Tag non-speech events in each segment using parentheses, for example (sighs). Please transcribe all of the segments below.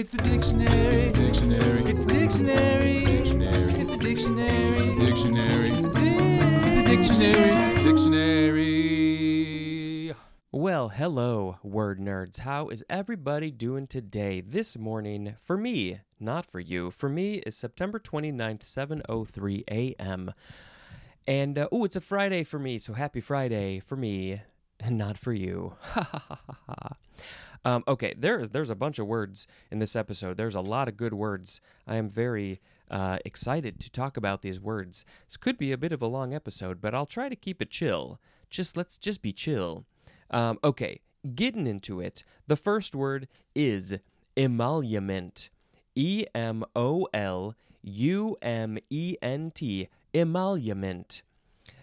It's the dictionary. Dictionary. It's the dictionary. Dictionary. It's the dictionary. Dictionary. It's the dictionary. Dictionary. Well, hello, word nerds. How is everybody doing today? This morning, for me, not for you, for me is September 29th, 7:03 a.m. And uh, oh, it's a Friday for me, so happy Friday for me and not for you. (laughs) Ha ha ha ha ha. Um, okay, there's there's a bunch of words in this episode. There's a lot of good words. I am very uh, excited to talk about these words. This could be a bit of a long episode, but I'll try to keep it chill. Just let's just be chill. Um, okay, getting into it. The first word is emolument. E M O L U M E N T. Emolument.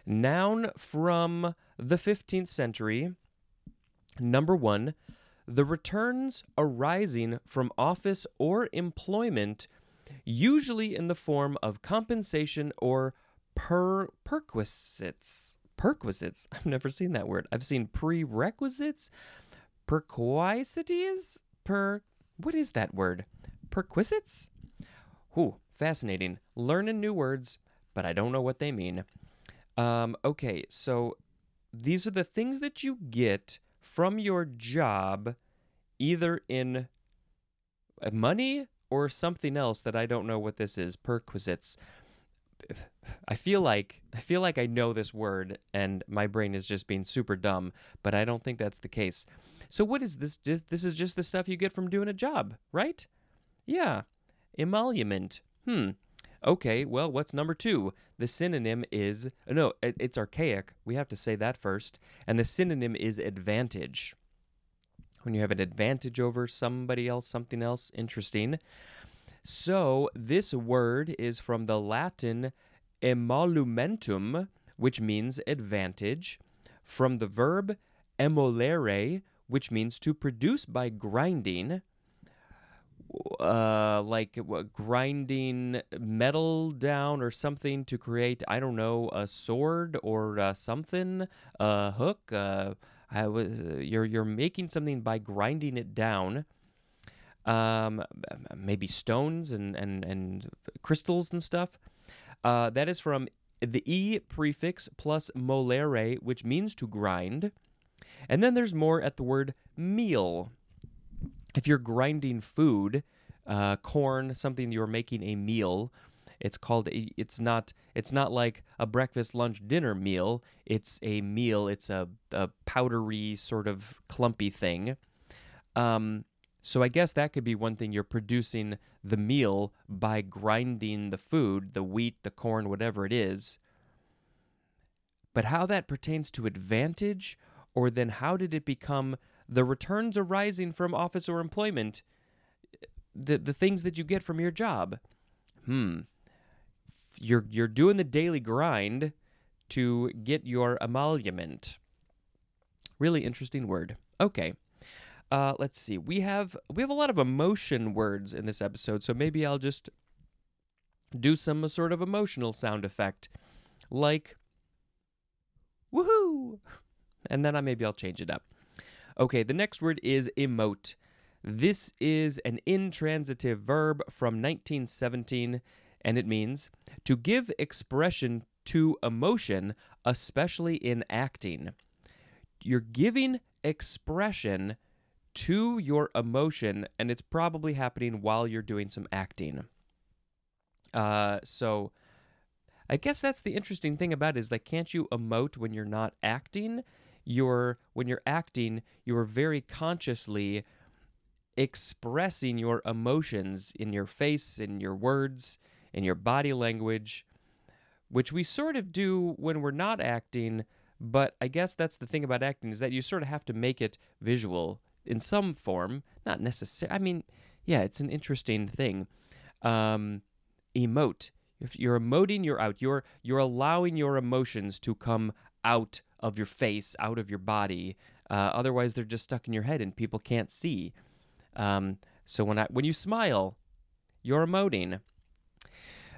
Noun from the 15th century. Number one, the returns arising from office or employment, usually in the form of compensation or per perquisites. Perquisites? (laughs) I've never seen that word. I've seen prerequisites, perquisites, per. What is that word? Perquisites? Whew, fascinating. Learning new words, but I don't know what they mean. Um, okay, so these are the things that you get from your job, either in money or something else that I don't know what this is. Perquisites. I feel like I feel like I know this word, and my brain is just being super dumb. But I don't think that's the case. So what is this? This is just the stuff you get from doing a job, right? Yeah, emolument. Hmm. Okay, well, what's number two? The synonym is no, it's archaic. We have to say that first. And the synonym is advantage. When you have an advantage over somebody else, something else, interesting. So this word is from the Latin emolumentum, which means advantage, from the verb emolere, which means to produce by grinding uh like grinding metal down or something to create i don't know a sword or uh, something a hook uh I was, you're you're making something by grinding it down um maybe stones and and and crystals and stuff. Uh that is from the e prefix plus molere which means to grind. And then there's more at the word meal if you're grinding food, uh, corn, something you're making a meal, it's called. A, it's not. It's not like a breakfast, lunch, dinner meal. It's a meal. It's a, a powdery sort of clumpy thing. Um, so I guess that could be one thing. You're producing the meal by grinding the food, the wheat, the corn, whatever it is. But how that pertains to advantage, or then how did it become the returns arising from office or employment, the the things that you get from your job. Hmm. You're you're doing the daily grind to get your emolument. Really interesting word. Okay. Uh, let's see. We have we have a lot of emotion words in this episode, so maybe I'll just do some sort of emotional sound effect, like woohoo, and then I maybe I'll change it up. Okay, the next word is emote. This is an intransitive verb from 1917, and it means to give expression to emotion, especially in acting. You're giving expression to your emotion, and it's probably happening while you're doing some acting. Uh, so I guess that's the interesting thing about it is like, can't you emote when you're not acting? You're when you're acting you're very consciously expressing your emotions in your face in your words in your body language which we sort of do when we're not acting. But i guess that's the thing about acting is that you sort of have to make it visual in some form not necessarily i mean yeah it's an interesting thing. Um, emote. If you're emoting you're out. You're you're allowing your emotions to come out of your face, out of your body. Uh, otherwise, they're just stuck in your head and people can't see. Um, so when I when you smile, you're emoting.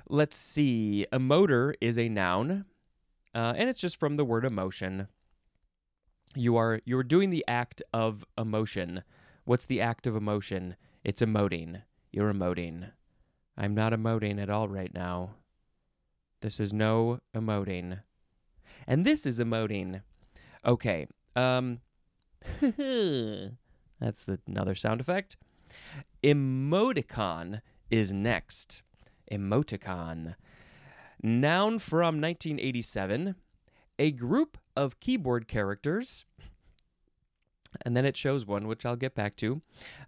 Let's see. Emoter is a noun, uh, and it's just from the word emotion. You are you're doing the act of emotion. What's the act of emotion? It's emoting. you're emoting. I'm not emoting at all right now. This is no emoting. And this is emoting. Okay. Um (laughs) That's the, another sound effect. Emoticon is next. Emoticon. Noun from 1987. A group of keyboard characters. And then it shows one, which I'll get back to.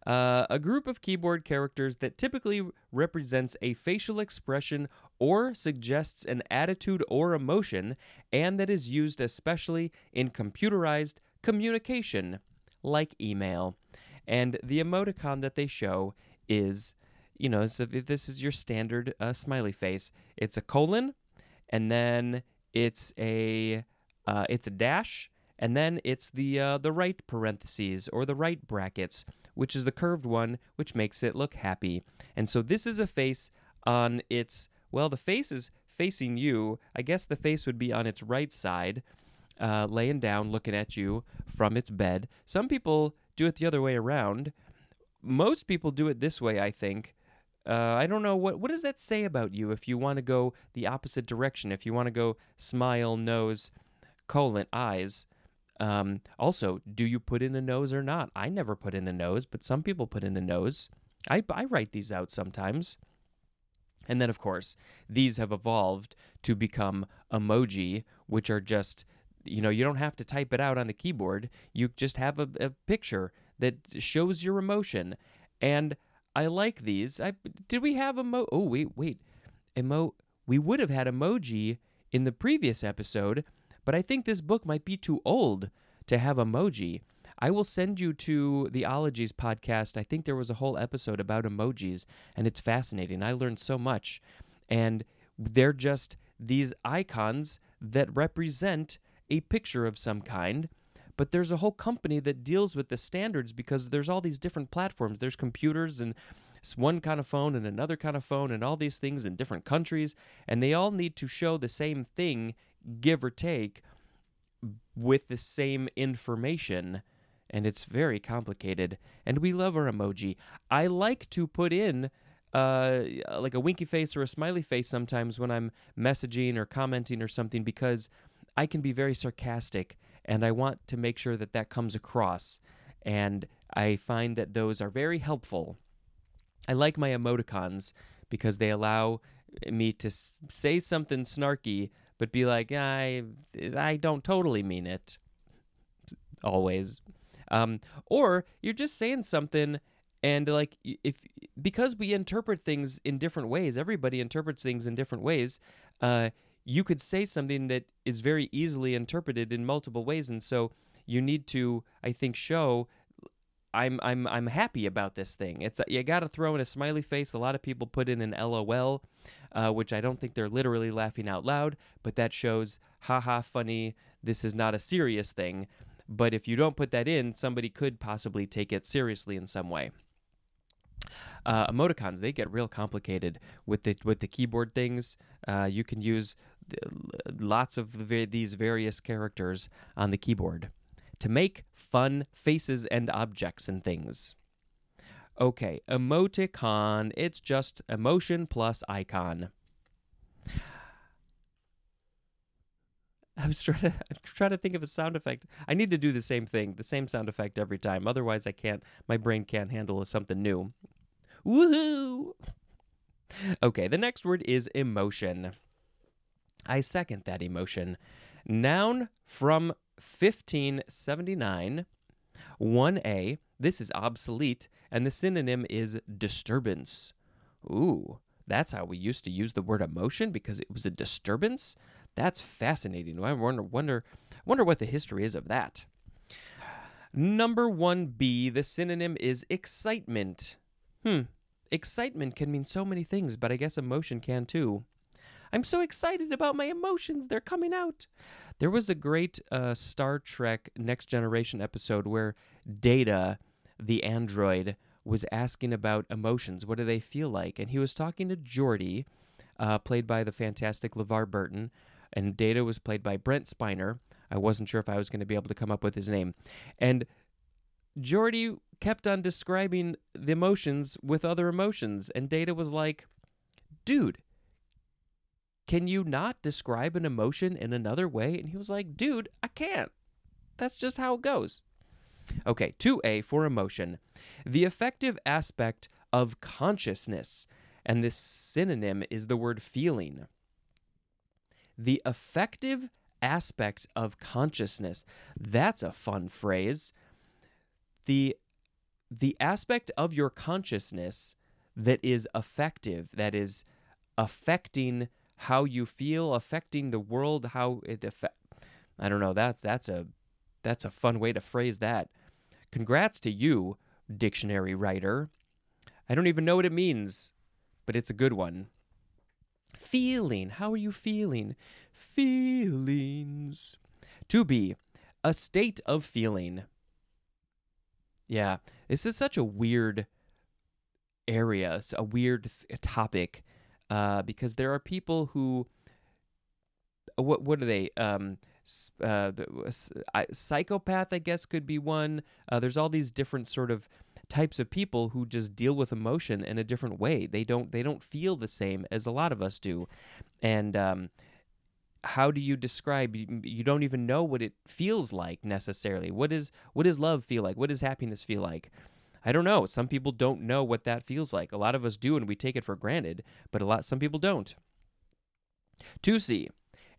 Uh, a group of keyboard characters that typically represents a facial expression or suggests an attitude or emotion, and that is used especially in computerized communication, like email. And the emoticon that they show is, you know, so this is your standard uh, smiley face. It's a colon, and then it's a uh, it's a dash, and then it's the uh, the right parentheses or the right brackets, which is the curved one, which makes it look happy. And so this is a face on its well, the face is facing you. I guess the face would be on its right side, uh, laying down, looking at you from its bed. Some people do it the other way around. Most people do it this way, I think. Uh, I don't know what what does that say about you if you want to go the opposite direction. If you want to go smile, nose, colon, eyes. Um, also, do you put in a nose or not? I never put in a nose, but some people put in a nose. I, I write these out sometimes. And then, of course, these have evolved to become emoji, which are just, you know, you don't have to type it out on the keyboard. You just have a, a picture that shows your emotion. And I like these. I did we have emo? Oh wait, wait, emo. We would have had emoji in the previous episode, but I think this book might be too old to have emoji. I will send you to the Ologies podcast. I think there was a whole episode about emojis, and it's fascinating. I learned so much. And they're just these icons that represent a picture of some kind. But there's a whole company that deals with the standards because there's all these different platforms. There's computers and one kind of phone and another kind of phone and all these things in different countries. And they all need to show the same thing, give or take, with the same information and it's very complicated. And we love our emoji. I like to put in uh, like a winky face or a smiley face sometimes when I'm messaging or commenting or something because I can be very sarcastic and I want to make sure that that comes across. And I find that those are very helpful. I like my emoticons because they allow me to say something snarky but be like I I don't totally mean it always. Um, or you're just saying something and like if because we interpret things in different ways everybody interprets things in different ways uh, you could say something that is very easily interpreted in multiple ways. And so you need to i think show i'm i'm i'm happy about this thing. It's you got to throw in a smiley face. A lot of people put in an lol uh, which i don't think they're literally laughing out loud but that shows haha funny. This is not a serious thing but if you don't put that in, somebody could possibly take it seriously in some way. Uh, emoticons they get real complicated with the with the keyboard things. Uh, you can use lots of the, these various characters on the keyboard to make fun faces and objects and things. Okay, emoticon. It's just emotion plus icon. (laughs) I was trying to I'm trying to think of a sound effect. I need to do the same thing, the same sound effect every time. Otherwise, I can't. My brain can't handle something new. Woohoo! (laughs) Okay, the next word is emotion. I second that emotion. Noun from 1579. 1a. This is obsolete, and the synonym is disturbance. Ooh, that's how we used to use the word emotion because it was a disturbance. That's fascinating. I wonder, wonder, wonder what the history is of that. Number 1b, the synonym is excitement. Hmm, excitement can mean so many things, but I guess emotion can too. I'm so excited about my emotions. They're coming out. There was a great uh, Star Trek Next Generation episode where Data, the android, was asking about emotions. What do they feel like? And he was talking to Geordi, uh, played by the fantastic LeVar Burton, and Data was played by Brent Spiner. I wasn't sure if I was going to be able to come up with his name. And Geordi kept on describing the emotions with other emotions, and Data was like, dude, can you not describe an emotion in another way? And he was like, dude, I can't. That's just how it goes. Okay, 2A for emotion. The affective aspect of consciousness, and this synonym is the word feeling. The effective aspect of consciousness. That's a fun phrase. The the aspect of your consciousness that is effective, that is affecting how you feel, affecting the world, how it affect. I don't know. That's that's a that's a fun way to phrase that. Congrats to you, dictionary writer. I don't even know what it means, but it's a good one. Feeling. How are you feeling? Feelings. To be. A state of feeling. Yeah, this is such a weird area, it's a weird th- topic, uh, because there are people who, uh, what what are they? Um, uh, I, psychopath, I guess, could be one. Uh, there's all these different sort of types of people who just deal with emotion in a different way. They don't they don't feel the same as a lot of us do, and um, how do you describe you, don't even know what it feels like necessarily. What is what does love feel like? What does happiness feel like? I don't know. Some people don't know what that feels like. A lot of us do and we take it for granted but a lot some people don't. 2c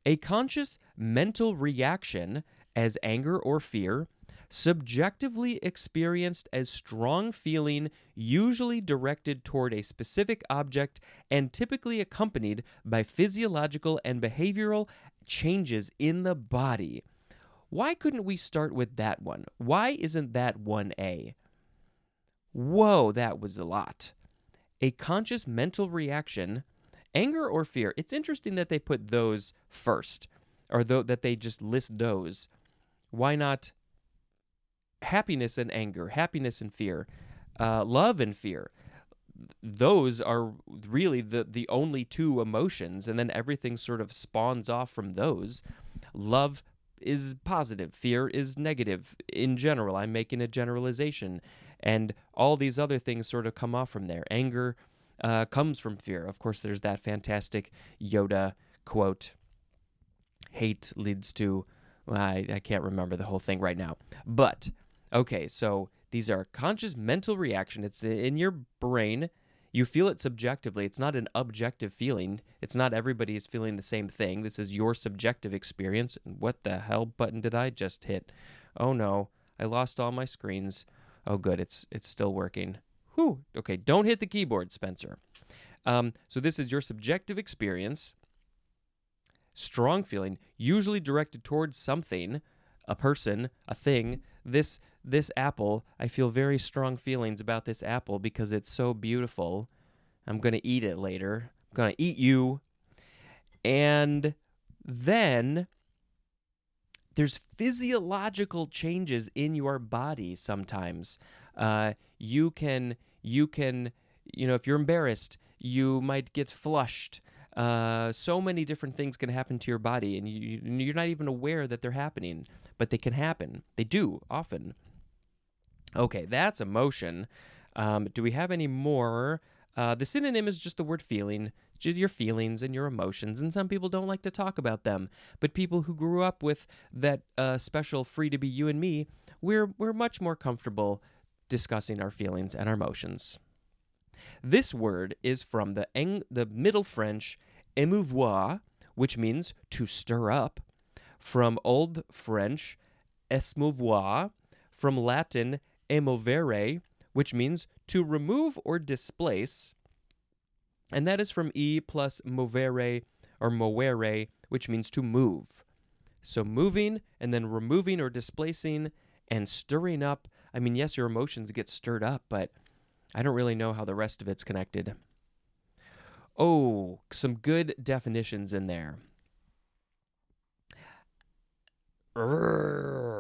a conscious mental reaction as anger or fear subjectively experienced as strong feeling usually directed toward a specific object and typically accompanied by physiological and behavioral changes in the body. Why couldn't we start with that one? Why isn't that 1A? Whoa, that was a lot. A conscious mental reaction, anger or fear. It's interesting that they put those first, or th- that they just list those. Why not happiness and anger, happiness and fear, uh, love and fear. Those are really the the only two emotions, and then everything sort of spawns off from those. Love is positive, fear is negative. In general, I'm making a generalization, and all these other things sort of come off from there. Anger uh, comes from fear. Of course, there's that fantastic Yoda quote: "Hate leads to." I, I can't remember the whole thing right now, but Okay, so these are conscious mental reaction. It's in your brain. You feel it subjectively. It's not an objective feeling. It's not everybody is feeling the same thing. This is your subjective experience. And what the hell button did I just hit? Oh no, I lost all my screens. Oh good, it's it's still working. Whew. Okay, don't hit the keyboard, Spencer. Um, so this is your subjective experience. Strong feeling, usually directed towards something, a person, a thing. This this apple, I feel very strong feelings about this apple because it's so beautiful. I'm going to eat it later. I'm going to eat you. And then there's physiological changes in your body sometimes. Uh, you can, you can, you know, if you're embarrassed, you might get flushed. Uh, so many different things can happen to your body, and you, you're not even aware that they're happening, but they can happen. They do often. Okay, that's emotion. Um, do we have any more? Uh, the synonym is just the word feeling, your feelings and your emotions, and some people don't like to talk about them. But people who grew up with that uh, special "free to be you and me," we're we're much more comfortable discussing our feelings and our emotions. This word is from the Eng- the Middle French "émouvoir," which means to stir up, from Old French "esmouvoir," from Latin emovere, which means to remove or displace. And that is from e plus movere or moere, which means to move. So moving and then removing or displacing and stirring up. I mean, yes, your emotions get stirred up, but I don't really know how the rest of it's connected. Oh, some good definitions in there. Urgh.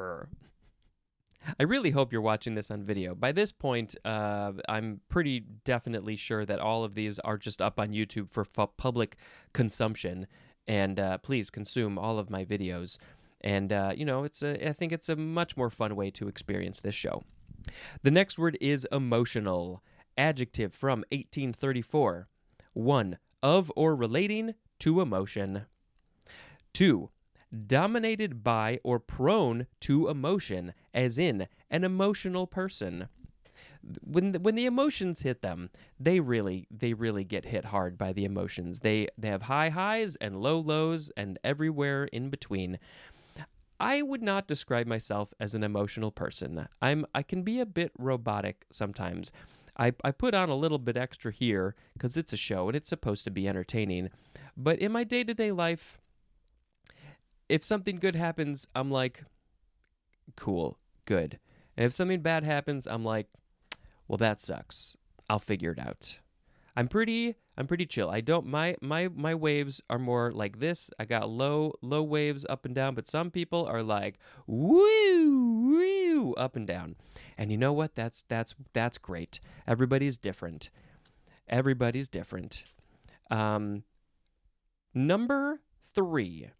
I really hope you're watching this on video. By this point, uh, I'm pretty definitely sure that all of these are just up on YouTube for fu- public consumption. And uh, please consume all of my videos. And uh, you know, it's a I think it's a much more fun way to experience this show. The next word is emotional. Adjective from 1834. 1. Of or relating to emotion. 2. Dominated by or prone to emotion, as in an emotional person. When the, when the emotions hit them, they really they really get hit hard by the emotions. They they have high highs and low lows and everywhere in between. I would not describe myself as an emotional person. I'm I can be a bit robotic sometimes. I, I put on a little bit extra here because it's a show and it's supposed to be entertaining. But in my day to day life, if something good happens, I'm like, cool, good. And if something bad happens, I'm like, well, that sucks. I'll figure it out. I'm pretty I'm pretty chill. I don't my my my waves are more like this. I got low low waves up and down, but some people are like woo woo up and down. And you know what? That's that's that's great. Everybody's different. Everybody's different. Um number 3.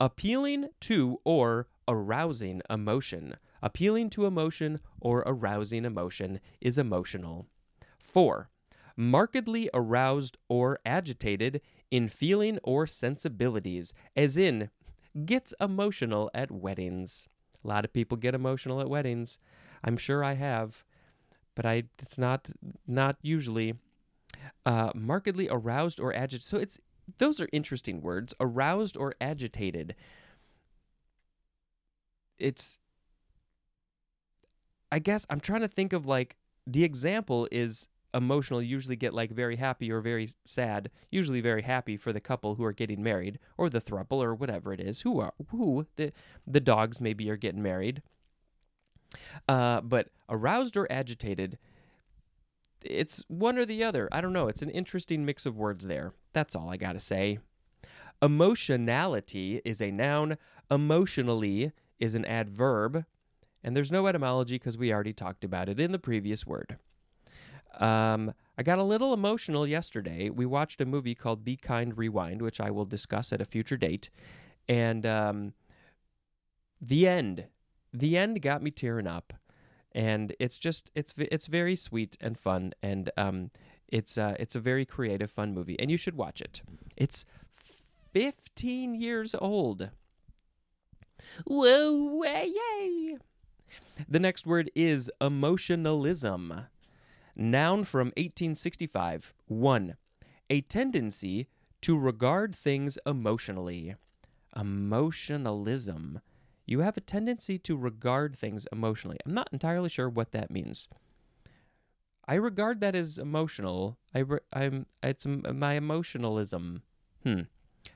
Appealing to or arousing emotion. Appealing to emotion or arousing emotion is emotional. 4 markedly aroused or agitated in feeling or sensibilities, as in gets emotional at weddings. A lot of people get emotional at weddings. I'm sure I have, but I it's not not usually uh, markedly aroused or agitated. So it's those are interesting words. Aroused or agitated. It's I guess I'm trying to think of like the example is emotional usually get like very happy or very sad usually very happy for the couple who are getting married or the thruple or whatever it is who are who the the dogs maybe are getting married uh, but aroused or agitated it's one or the other. I don't know. It's an interesting mix of words there. That's all i gotta say. Emotionality is a noun. Emotionally is an adverb. And there's no etymology because we already talked about it in the previous word. Um, I got a little emotional yesterday. We watched a movie called Be Kind Rewind, which I will discuss at a future date. And um, the end, the end got me tearing up. And it's just it's it's very sweet and fun, and um, it's uh, it's a very creative, fun movie, and you should watch it. It's 15 years old. Whoa, yay! The next word is emotionalism. Noun from 1865. 1. A tendency to regard things emotionally. Emotionalism. You have a tendency to regard things emotionally. I'm not entirely sure what that means. I regard that as emotional. I re- I'm it's my emotionalism. Hmm.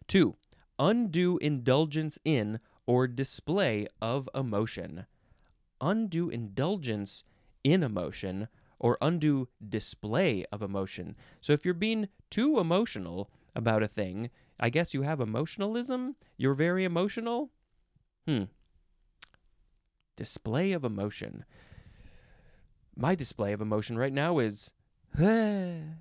2. Undue indulgence in or display of emotion. Undue indulgence in emotion or undue display of emotion. So if you're being too emotional about a thing, I guess you have emotionalism? You're very emotional? Hmm. Display of emotion. My display of emotion right now is. (sighs) the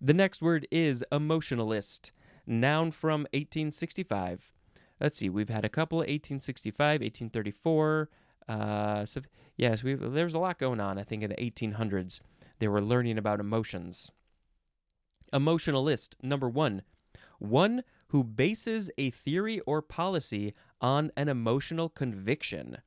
next word is emotionalist. Noun from 1865. Let's see, we've had a couple 1865, 1834. Uh, so yes, we there was a lot going on. I think in the 1800s, they were learning about emotions. Emotionalist number one, one who bases a theory or policy on an emotional conviction.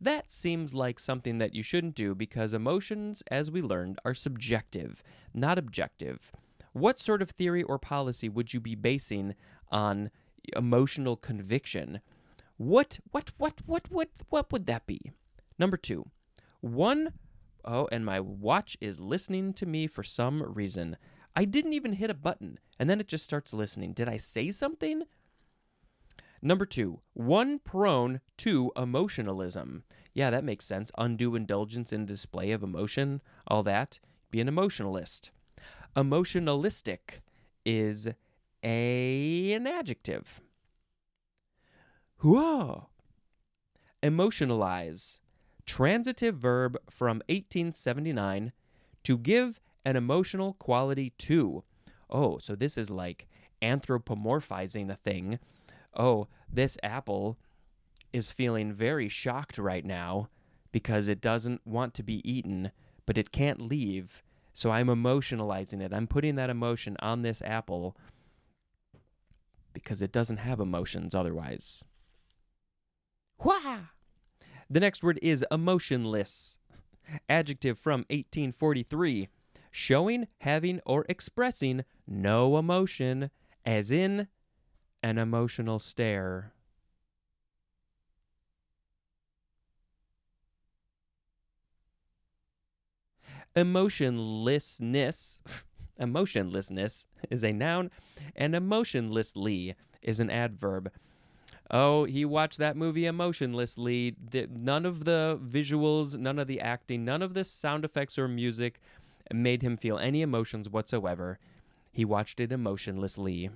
That seems like something that you shouldn't do because emotions, as we learned, are subjective, not objective. What sort of theory or policy would you be basing on emotional conviction? What, what, what, what, what, what would that be? Number two, one, oh, and my watch is listening to me for some reason. I didn't even hit a button, and then it just starts listening. Did I say something? Number two, one prone to emotionalism. Yeah, that makes sense. Undue indulgence in display of emotion, all that. Be an emotionalist. Emotionalistic is a, an adjective. Whoa. Emotionalize. Transitive verb from 1879 to give an emotional quality to. Oh, so this is like anthropomorphizing a thing. Oh, this apple is feeling very shocked right now because it doesn't want to be eaten, but it can't leave. So I'm emotionalizing it. I'm putting that emotion on this apple because it doesn't have emotions otherwise. Wah! The next word is emotionless. Adjective from 1843 showing, having, or expressing no emotion, as in an emotional stare. Emotionlessness, (laughs) emotionlessness is a noun, and emotionlessly is an adverb. Oh, he watched that movie emotionlessly. None of the visuals, none of the acting, none of the sound effects or music made him feel any emotions whatsoever. He watched it emotionlessly.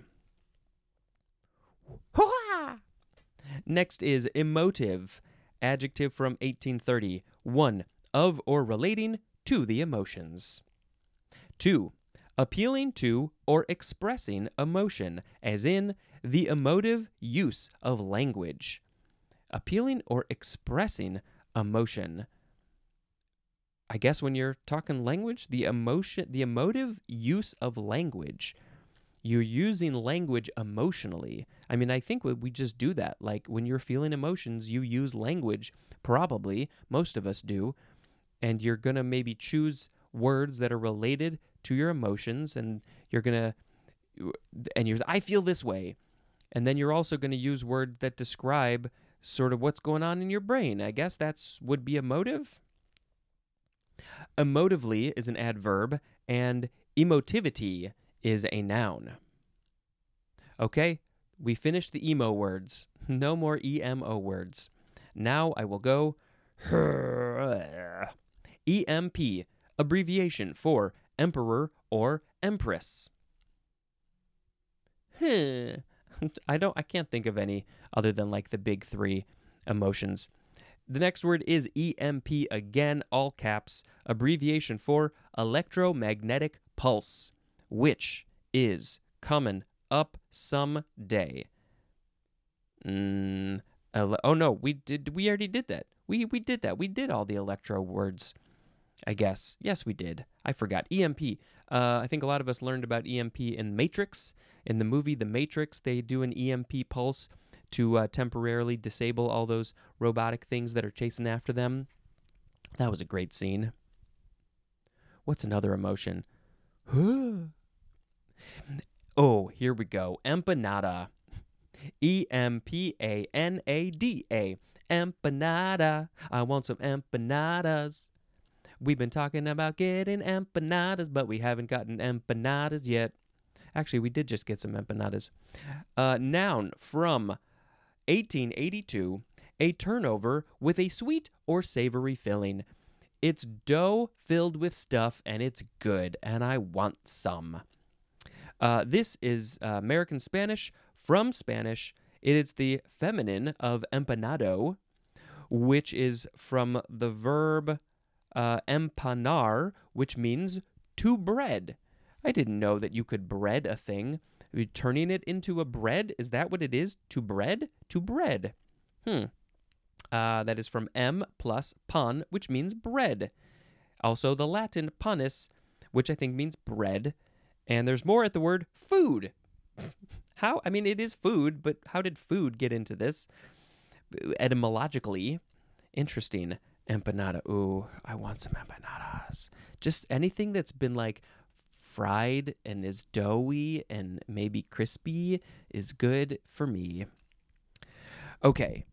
Next is emotive, adjective from 1830. 1. Of or relating to the emotions. 2. Appealing to or expressing emotion, as in the emotive use of language. Appealing or expressing emotion. I guess when you're talking language, the emotion, the emotive use of language, you're using language emotionally. I mean, I think we just do that. Like when you're feeling emotions, you use language, probably, most of us do, and you're going to maybe choose words that are related to your emotions and you're going to and you're I feel this way. And then you're also going to use words that describe sort of what's going on in your brain. I guess that's would be emotive. Emotively is an adverb, and emotivity is a noun. Okay, we finished the emo words. (laughs) No more EMO words. Now I will go (laughs) EMP, abbreviation for emperor or empress. (laughs) I don't I can't think of any other than like the big 3 emotions. The next word is EMP again, all caps, abbreviation for electromagnetic pulse, which is coming up someday. Mm, ele- oh no, we did. We already did that. We we did that. We did all the electro words. I guess. Yes, we did. I forgot. EMP. Uh, I think a lot of us learned about EMP in Matrix. In the movie The Matrix, they do an EMP pulse to uh, temporarily disable all those robotic things that are chasing after them. That was a great scene. What's another emotion? (gasps) oh, here we go. Empanada. E M P A N A D A. Empanada. I want some empanadas. We've been talking about getting empanadas, but we haven't gotten empanadas yet. Actually, we did just get some empanadas. Uh, noun from 1882, a turnover with a sweet or savory filling. It's dough filled with stuff and it's good, and I want some. Uh, this is uh, American Spanish from Spanish. It is the feminine of empanado, which is from the verb uh, empanar, which means to bread. I didn't know that you could bread a thing. Turning it into a bread, is that what it is? To bread? To bread. Hmm. Uh, that is from M plus pan, which means bread. Also, the Latin panis, which I think means bread. And there's more at the word food. (laughs) how? I mean, it is food, but how did food get into this? Etymologically, interesting. Empanada. Ooh, I want some empanadas. Just anything that's been like fried and is doughy and maybe crispy is good for me. Okay.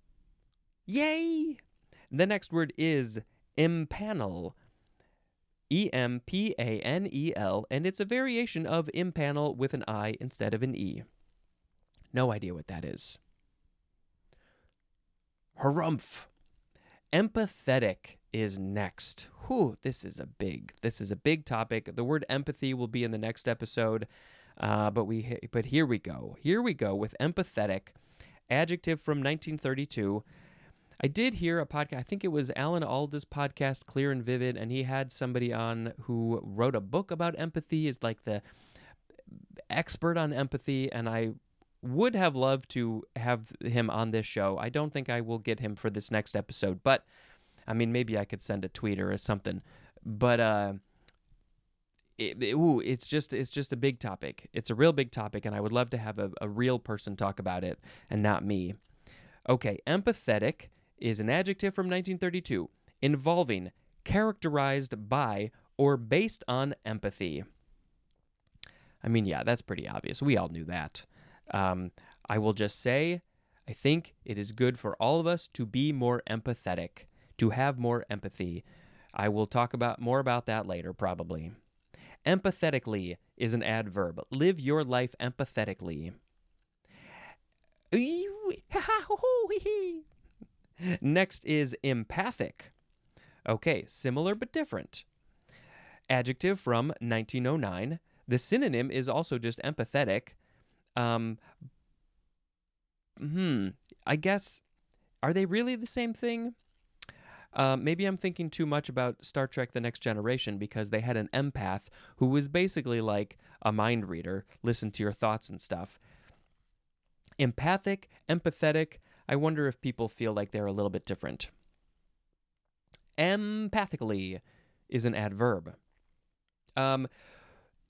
Yay! The next word is empanel. E M P A N E L, and it's a variation of impanel with an I instead of an E. No idea what that is. Harumph. Empathetic is next. Whew, this is a big, this is a big topic. The word empathy will be in the next episode, uh, but we, but here we go. Here we go with empathetic, adjective from 1932. I did hear a podcast. I think it was Alan Alda's podcast, Clear and Vivid, and he had somebody on who wrote a book about empathy. Is like the expert on empathy, and I would have loved to have him on this show. I don't think I will get him for this next episode, but I mean, maybe I could send a tweet or something, but uh, it, it- ooh, it's just it's just a big topic. It's a real big topic, and I would love to have a, a real person talk about it and not me. Okay, empathetic is an adjective from 1932 involving, characterized by, or based on empathy. I mean, yeah, that's pretty obvious. We all knew that. Um, I will just say, I think it is good for all of us to be more empathetic, to have more empathy. I will talk about more about that later, probably. Empathetically is an adverb. Live your life empathetically. (laughs) Next is empathic. Okay, similar but different. Adjective from 1909. The synonym is also just empathetic. Um, hmm. I guess, are they really the same thing? Uh, maybe I'm thinking too much about Star Trek The Next Generation because they had an empath who was basically like a mind reader, listen to your thoughts and stuff. Empathic, empathetic, I wonder if people feel like they're a little bit different. Empathically is an adverb. Um,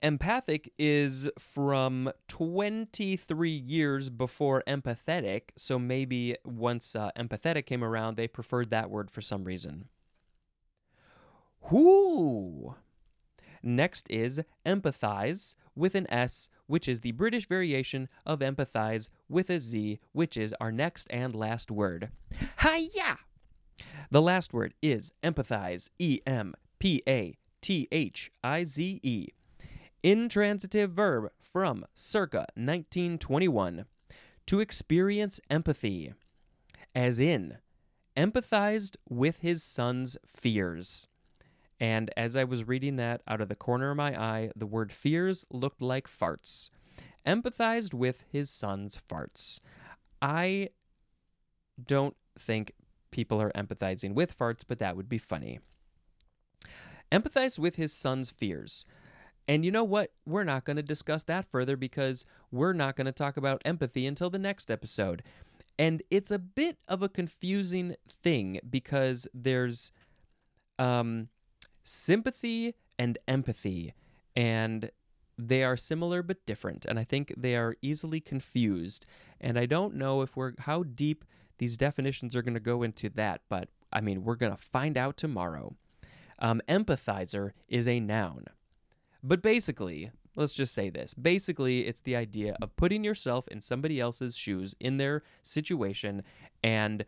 empathic is from 23 years before empathetic, so maybe once uh, empathetic came around, they preferred that word for some reason. Whoo! Next is empathize with an S, which is the British variation of empathize with a Z, which is our next and last word. Hiya! The last word is empathize, E M P A T H I Z E. Intransitive verb from circa 1921. To experience empathy, as in, empathized with his son's fears. And as I was reading that out of the corner of my eye, the word fears looked like farts. Empathized with his son's farts. I don't think people are empathizing with farts, but that would be funny. Empathize with his son's fears. And you know what? We're not going to discuss that further because we're not going to talk about empathy until the next episode. And it's a bit of a confusing thing because there's um, sympathy and empathy, and they are similar but different. And I think they are easily confused. And I don't know if we're how deep these definitions are going to go into that, but I mean, we're going to find out tomorrow. Um, empathizer is a noun. But basically, let's just say this. Basically, it's the idea of putting yourself in somebody else's shoes, in their situation, and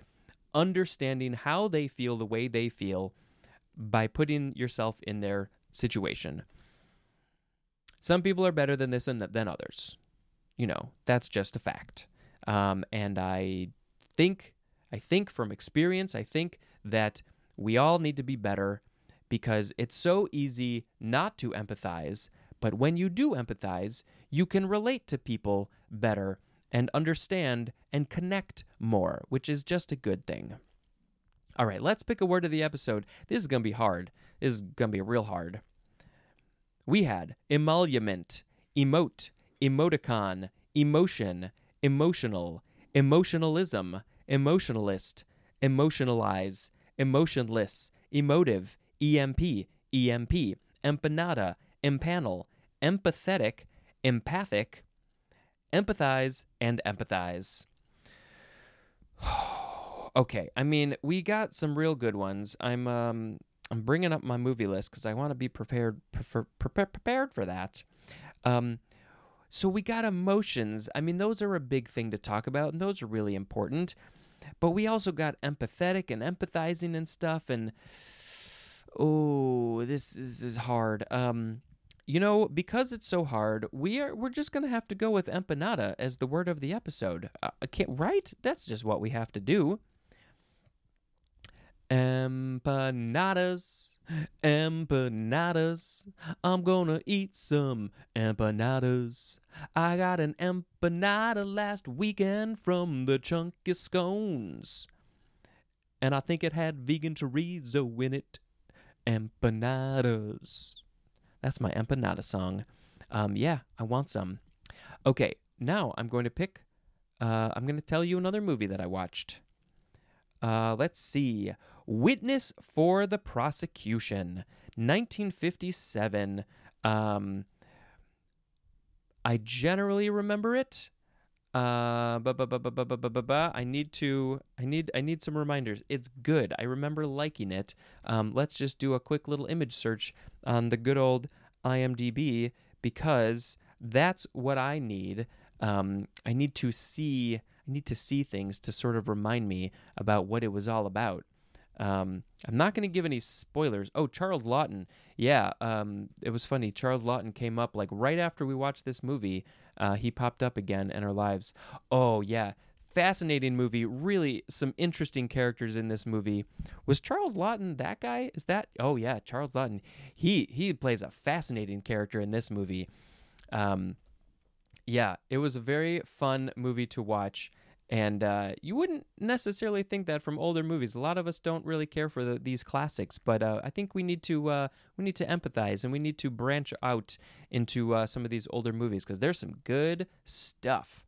understanding how they feel the way they feel by putting yourself in their situation. Some people are better than this and than others. You know, that's just a fact. Um, and I think, I think from experience, I think that we all need to be better because it's so easy not to empathize. But when you do empathize, you can relate to people better and understand and connect more, which is just a good thing. All right, let's pick a word of the episode. This is going to be hard. This is going to be real hard. We had emolument, emote, emoticon, emotion, emotional, emotionalism, emotionalist, emotionalize, emotionless, emotive, EMP, EMP, empanada, empanel, empathetic, empathic, empathize, and empathize. (sighs) okay, I mean, we got some real good ones. I'm um I'm bringing up my movie list because I want to be prepared prefer, prepared prepared for that. Um, so we got emotions. I mean, those are a big thing to talk about, and those are really important. But we also got empathetic and empathizing and stuff, and oh, this, this is hard. Um, you know, because it's so hard, we are we're just gonna have to go with empanada as the word of the episode. Uh, can't, right? That's just what we have to do. Empanadas, empanadas. I'm gonna eat some empanadas. I got an empanada last weekend from the Chunky Scones. And I think it had vegan chorizo in it. Empanadas. That's my empanada song. Um, yeah, I want some. Okay, now I'm going to pick. Uh, I'm going to tell you another movie that I watched. Uh, let's see. Witness for the Prosecution, 1957. Um, I generally remember it. Uh, I need to. I need. I need some reminders. It's good. I remember liking it. Um, let's just do a quick little image search on the good old IMDb because that's what I need. Um, I need to see. I need to see things to sort of remind me about what it was all about. Um, I'm not going to give any spoilers. Oh, Charles Laughton. Yeah, um, it was funny. Charles Laughton came up like right after we watched this movie. Uh, he popped up again in our lives. Oh, yeah. Fascinating movie. Really, some interesting characters in this movie. Was Charles Laughton that guy? Is that? Oh yeah, Charles Laughton. He he plays a fascinating character in this movie. Um, yeah, it was a very fun movie to watch. And uh, you wouldn't necessarily think that from older movies. A lot of us don't really care for the, these classics, but uh, I think we need to uh, we need to empathize and we need to branch out into uh, some of these older movies because there's some good stuff.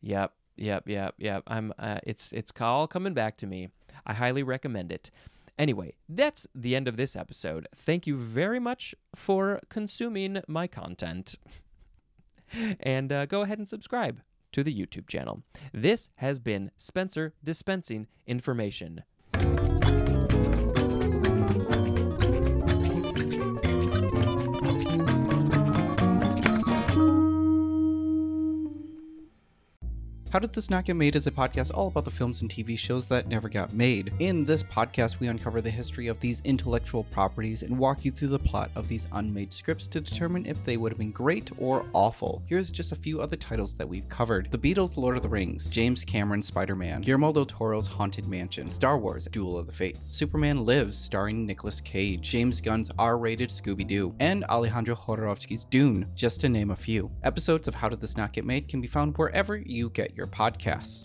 Yep, yep, yep, yep. I'm. Uh, it's it's all coming back to me. I highly recommend it. Anyway, that's the end of this episode. Thank you very much for consuming my content. (laughs) and uh, go ahead and subscribe to the YouTube channel. This has been Spencer dispensing information. How Did This Not Get Made is a podcast all about the films and TV shows that never got made. In this podcast, we uncover the history of these intellectual properties and walk you through the plot of these unmade scripts to determine if they would have been great or awful. Here's just a few other titles that we've covered The Beatles' Lord of the Rings, James Cameron's Spider Man, Guillermo del Toro's Haunted Mansion, Star Wars Duel of the Fates, Superman Lives, starring Nicolas Cage, James Gunn's R rated Scooby Doo, and Alejandro Jodorowsky's Dune, just to name a few. Episodes of How Did This Not Get Made can be found wherever you get your podcasts.